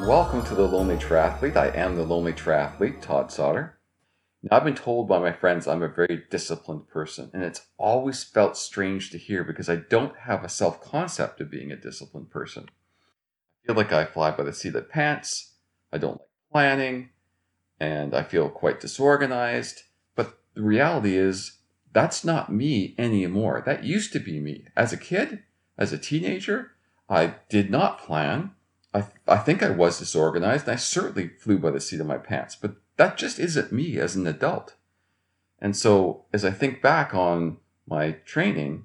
Welcome to the Lonely Triathlete. I am the Lonely Triathlete, Todd Sauter. Now, I've been told by my friends I'm a very disciplined person, and it's always felt strange to hear because I don't have a self concept of being a disciplined person. I feel like I fly by the seat of the pants, I don't like planning, and I feel quite disorganized. But the reality is, that's not me anymore. That used to be me. As a kid, as a teenager, I did not plan. I, I think I was disorganized, I certainly flew by the seat of my pants, but that just isn't me as an adult. And so, as I think back on my training,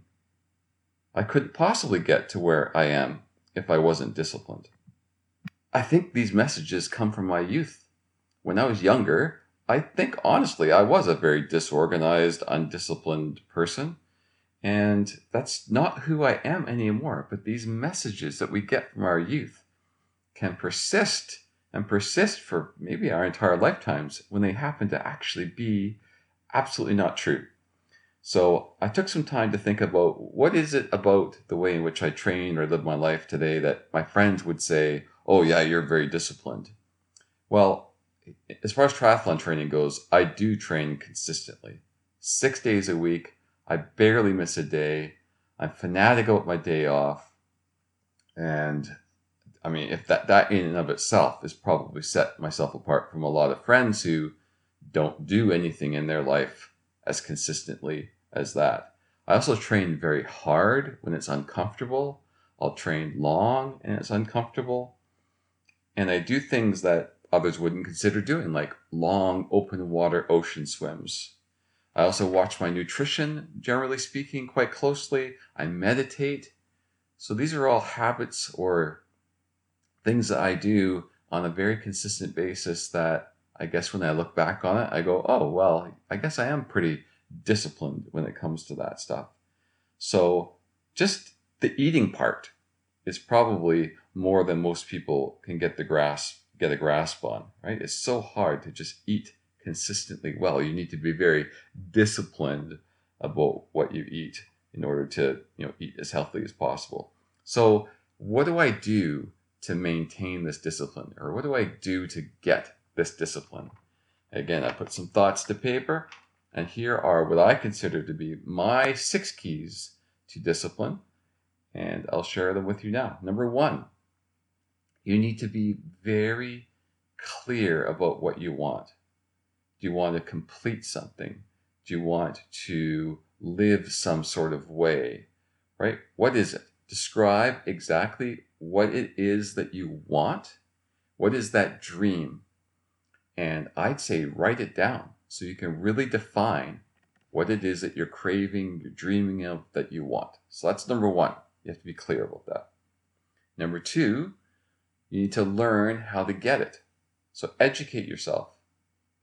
I couldn't possibly get to where I am if I wasn't disciplined. I think these messages come from my youth. When I was younger, I think honestly I was a very disorganized, undisciplined person. And that's not who I am anymore. But these messages that we get from our youth can persist and persist for maybe our entire lifetimes when they happen to actually be absolutely not true. So I took some time to think about what is it about the way in which I train or live my life today that my friends would say, oh, yeah, you're very disciplined. Well, as far as triathlon training goes, I do train consistently. Six days a week, I barely miss a day. I'm fanatic about my day off. And I mean, if that, that in and of itself is probably set myself apart from a lot of friends who don't do anything in their life as consistently as that. I also train very hard when it's uncomfortable. I'll train long and it's uncomfortable. And I do things that others wouldn't consider doing, like long open water ocean swims. I also watch my nutrition, generally speaking, quite closely. I meditate. So these are all habits or things that I do on a very consistent basis that I guess when I look back on it, I go, oh, well, I guess I am pretty disciplined when it comes to that stuff. So just the eating part is probably more than most people can get the grasp get a grasp on, right? It's so hard to just eat consistently well. You need to be very disciplined about what you eat in order to, you know, eat as healthy as possible. So, what do I do to maintain this discipline or what do I do to get this discipline? Again, I put some thoughts to paper and here are what I consider to be my six keys to discipline and I'll share them with you now. Number 1, you need to be very clear about what you want. Do you want to complete something? Do you want to live some sort of way? Right? What is it? Describe exactly what it is that you want. What is that dream? And I'd say write it down so you can really define what it is that you're craving, you're dreaming of, that you want. So that's number one. You have to be clear about that. Number two, you need to learn how to get it. So educate yourself.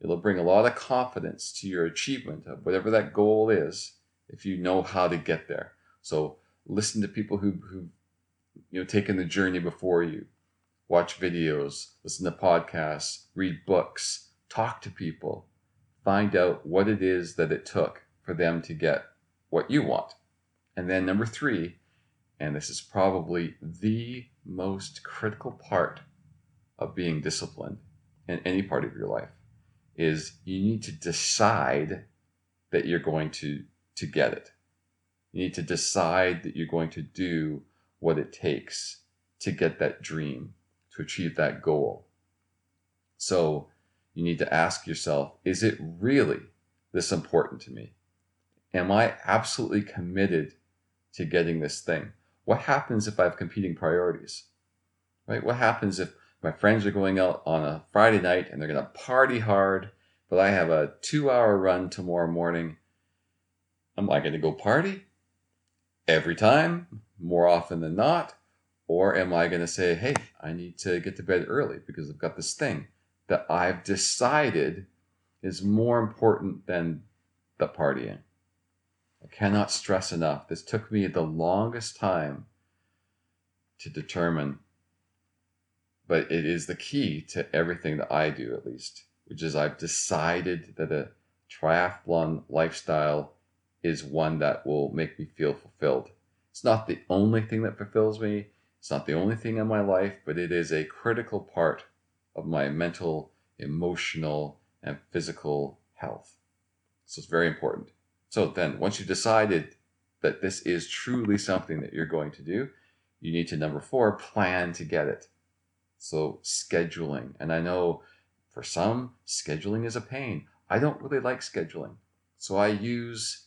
It'll bring a lot of confidence to your achievement of whatever that goal is if you know how to get there. So listen to people who who you know taken the journey before you. Watch videos, listen to podcasts, read books, talk to people, find out what it is that it took for them to get what you want. And then number 3, and this is probably the most critical part of being disciplined in any part of your life is you need to decide that you're going to to get it. You need to decide that you're going to do what it takes to get that dream, to achieve that goal. So you need to ask yourself, is it really this important to me? Am I absolutely committed to getting this thing? What happens if I have competing priorities? Right? What happens if my friends are going out on a Friday night and they're going to party hard, but I have a two hour run tomorrow morning? Am I going to go party every time, more often than not? Or am I going to say, hey, I need to get to bed early because I've got this thing that I've decided is more important than the partying? I cannot stress enough. This took me the longest time to determine, but it is the key to everything that I do, at least, which is I've decided that a triathlon lifestyle is one that will make me feel fulfilled. It's not the only thing that fulfills me. It's not the only thing in my life, but it is a critical part of my mental, emotional, and physical health. So it's very important. So then, once you've decided that this is truly something that you're going to do, you need to number four, plan to get it. So scheduling. And I know for some, scheduling is a pain. I don't really like scheduling. So I use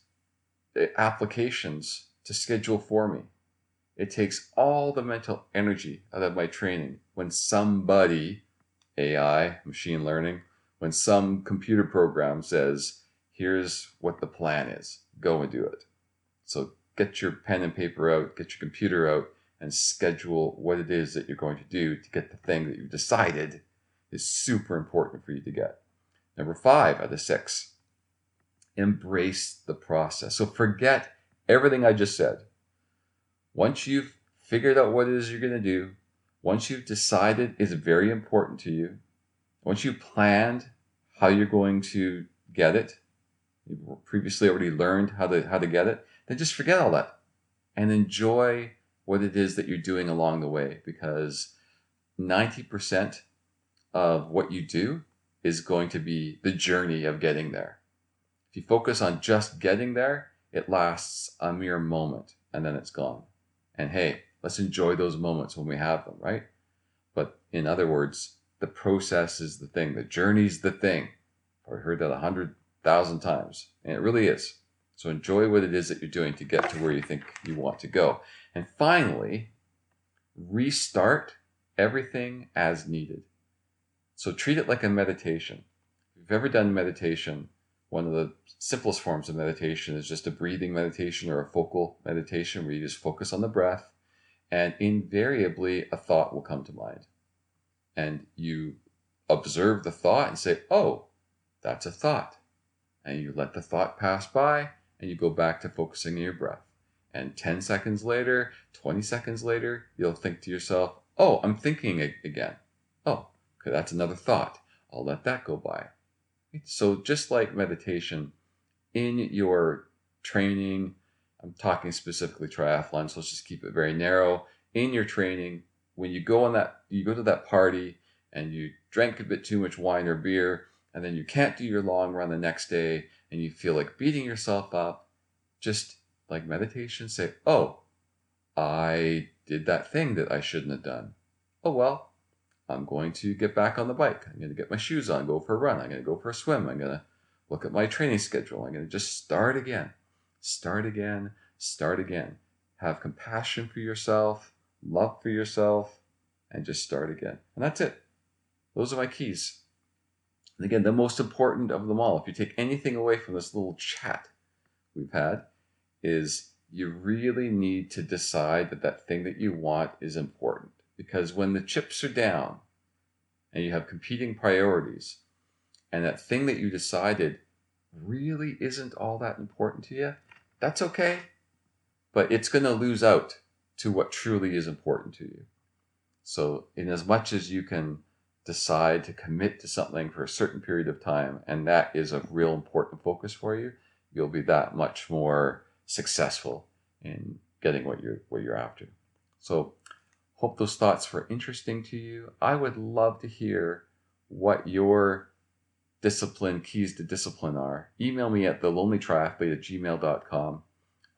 eh, applications to schedule for me. It takes all the mental energy out of my training when somebody, AI, machine learning, when some computer program says, here's what the plan is, go and do it. So get your pen and paper out, get your computer out, and schedule what it is that you're going to do to get the thing that you've decided is super important for you to get. Number five out of six, embrace the process. So forget everything I just said. Once you've figured out what it is you're going to do, once you've decided it's very important to you, once you've planned how you're going to get it, you've previously already learned how to how to get it, then just forget all that and enjoy what it is that you're doing along the way because 90% of what you do is going to be the journey of getting there. If you focus on just getting there, it lasts a mere moment and then it's gone. And hey, let's enjoy those moments when we have them, right? But in other words, the process is the thing, the journey's the thing. I've heard that a hundred thousand times, and it really is. So enjoy what it is that you're doing to get to where you think you want to go. And finally, restart everything as needed. So treat it like a meditation. If you've ever done meditation, one of the simplest forms of meditation is just a breathing meditation or a focal meditation where you just focus on the breath and invariably a thought will come to mind. And you observe the thought and say, oh, that's a thought. And you let the thought pass by and you go back to focusing on your breath. And 10 seconds later, 20 seconds later, you'll think to yourself, oh, I'm thinking again. Oh, okay, that's another thought. I'll let that go by. So, just like meditation, in your training, I'm talking specifically triathlon, so let's just keep it very narrow. In your training, when you go on that, you go to that party and you drank a bit too much wine or beer, and then you can't do your long run the next day, and you feel like beating yourself up, just like meditation, say, Oh, I did that thing that I shouldn't have done. Oh, well, I'm going to get back on the bike. I'm going to get my shoes on, go for a run. I'm going to go for a swim. I'm going to look at my training schedule. I'm going to just start again, start again, start again. Have compassion for yourself, love for yourself, and just start again. And that's it. Those are my keys. And again, the most important of them all, if you take anything away from this little chat we've had, is you really need to decide that that thing that you want is important. Because when the chips are down and you have competing priorities, and that thing that you decided really isn't all that important to you, that's okay. But it's going to lose out to what truly is important to you. So, in as much as you can decide to commit to something for a certain period of time, and that is a real important focus for you, you'll be that much more successful in getting what you're what you're after. So hope those thoughts were interesting to you. I would love to hear what your discipline keys to discipline are. Email me at the lonely triathlete at gmail.com.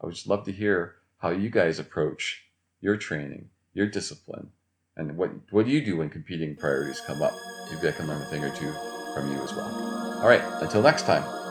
I would just love to hear how you guys approach your training, your discipline, and what what do you do when competing priorities come up? Maybe I can learn a thing or two from you as well. All right, until next time.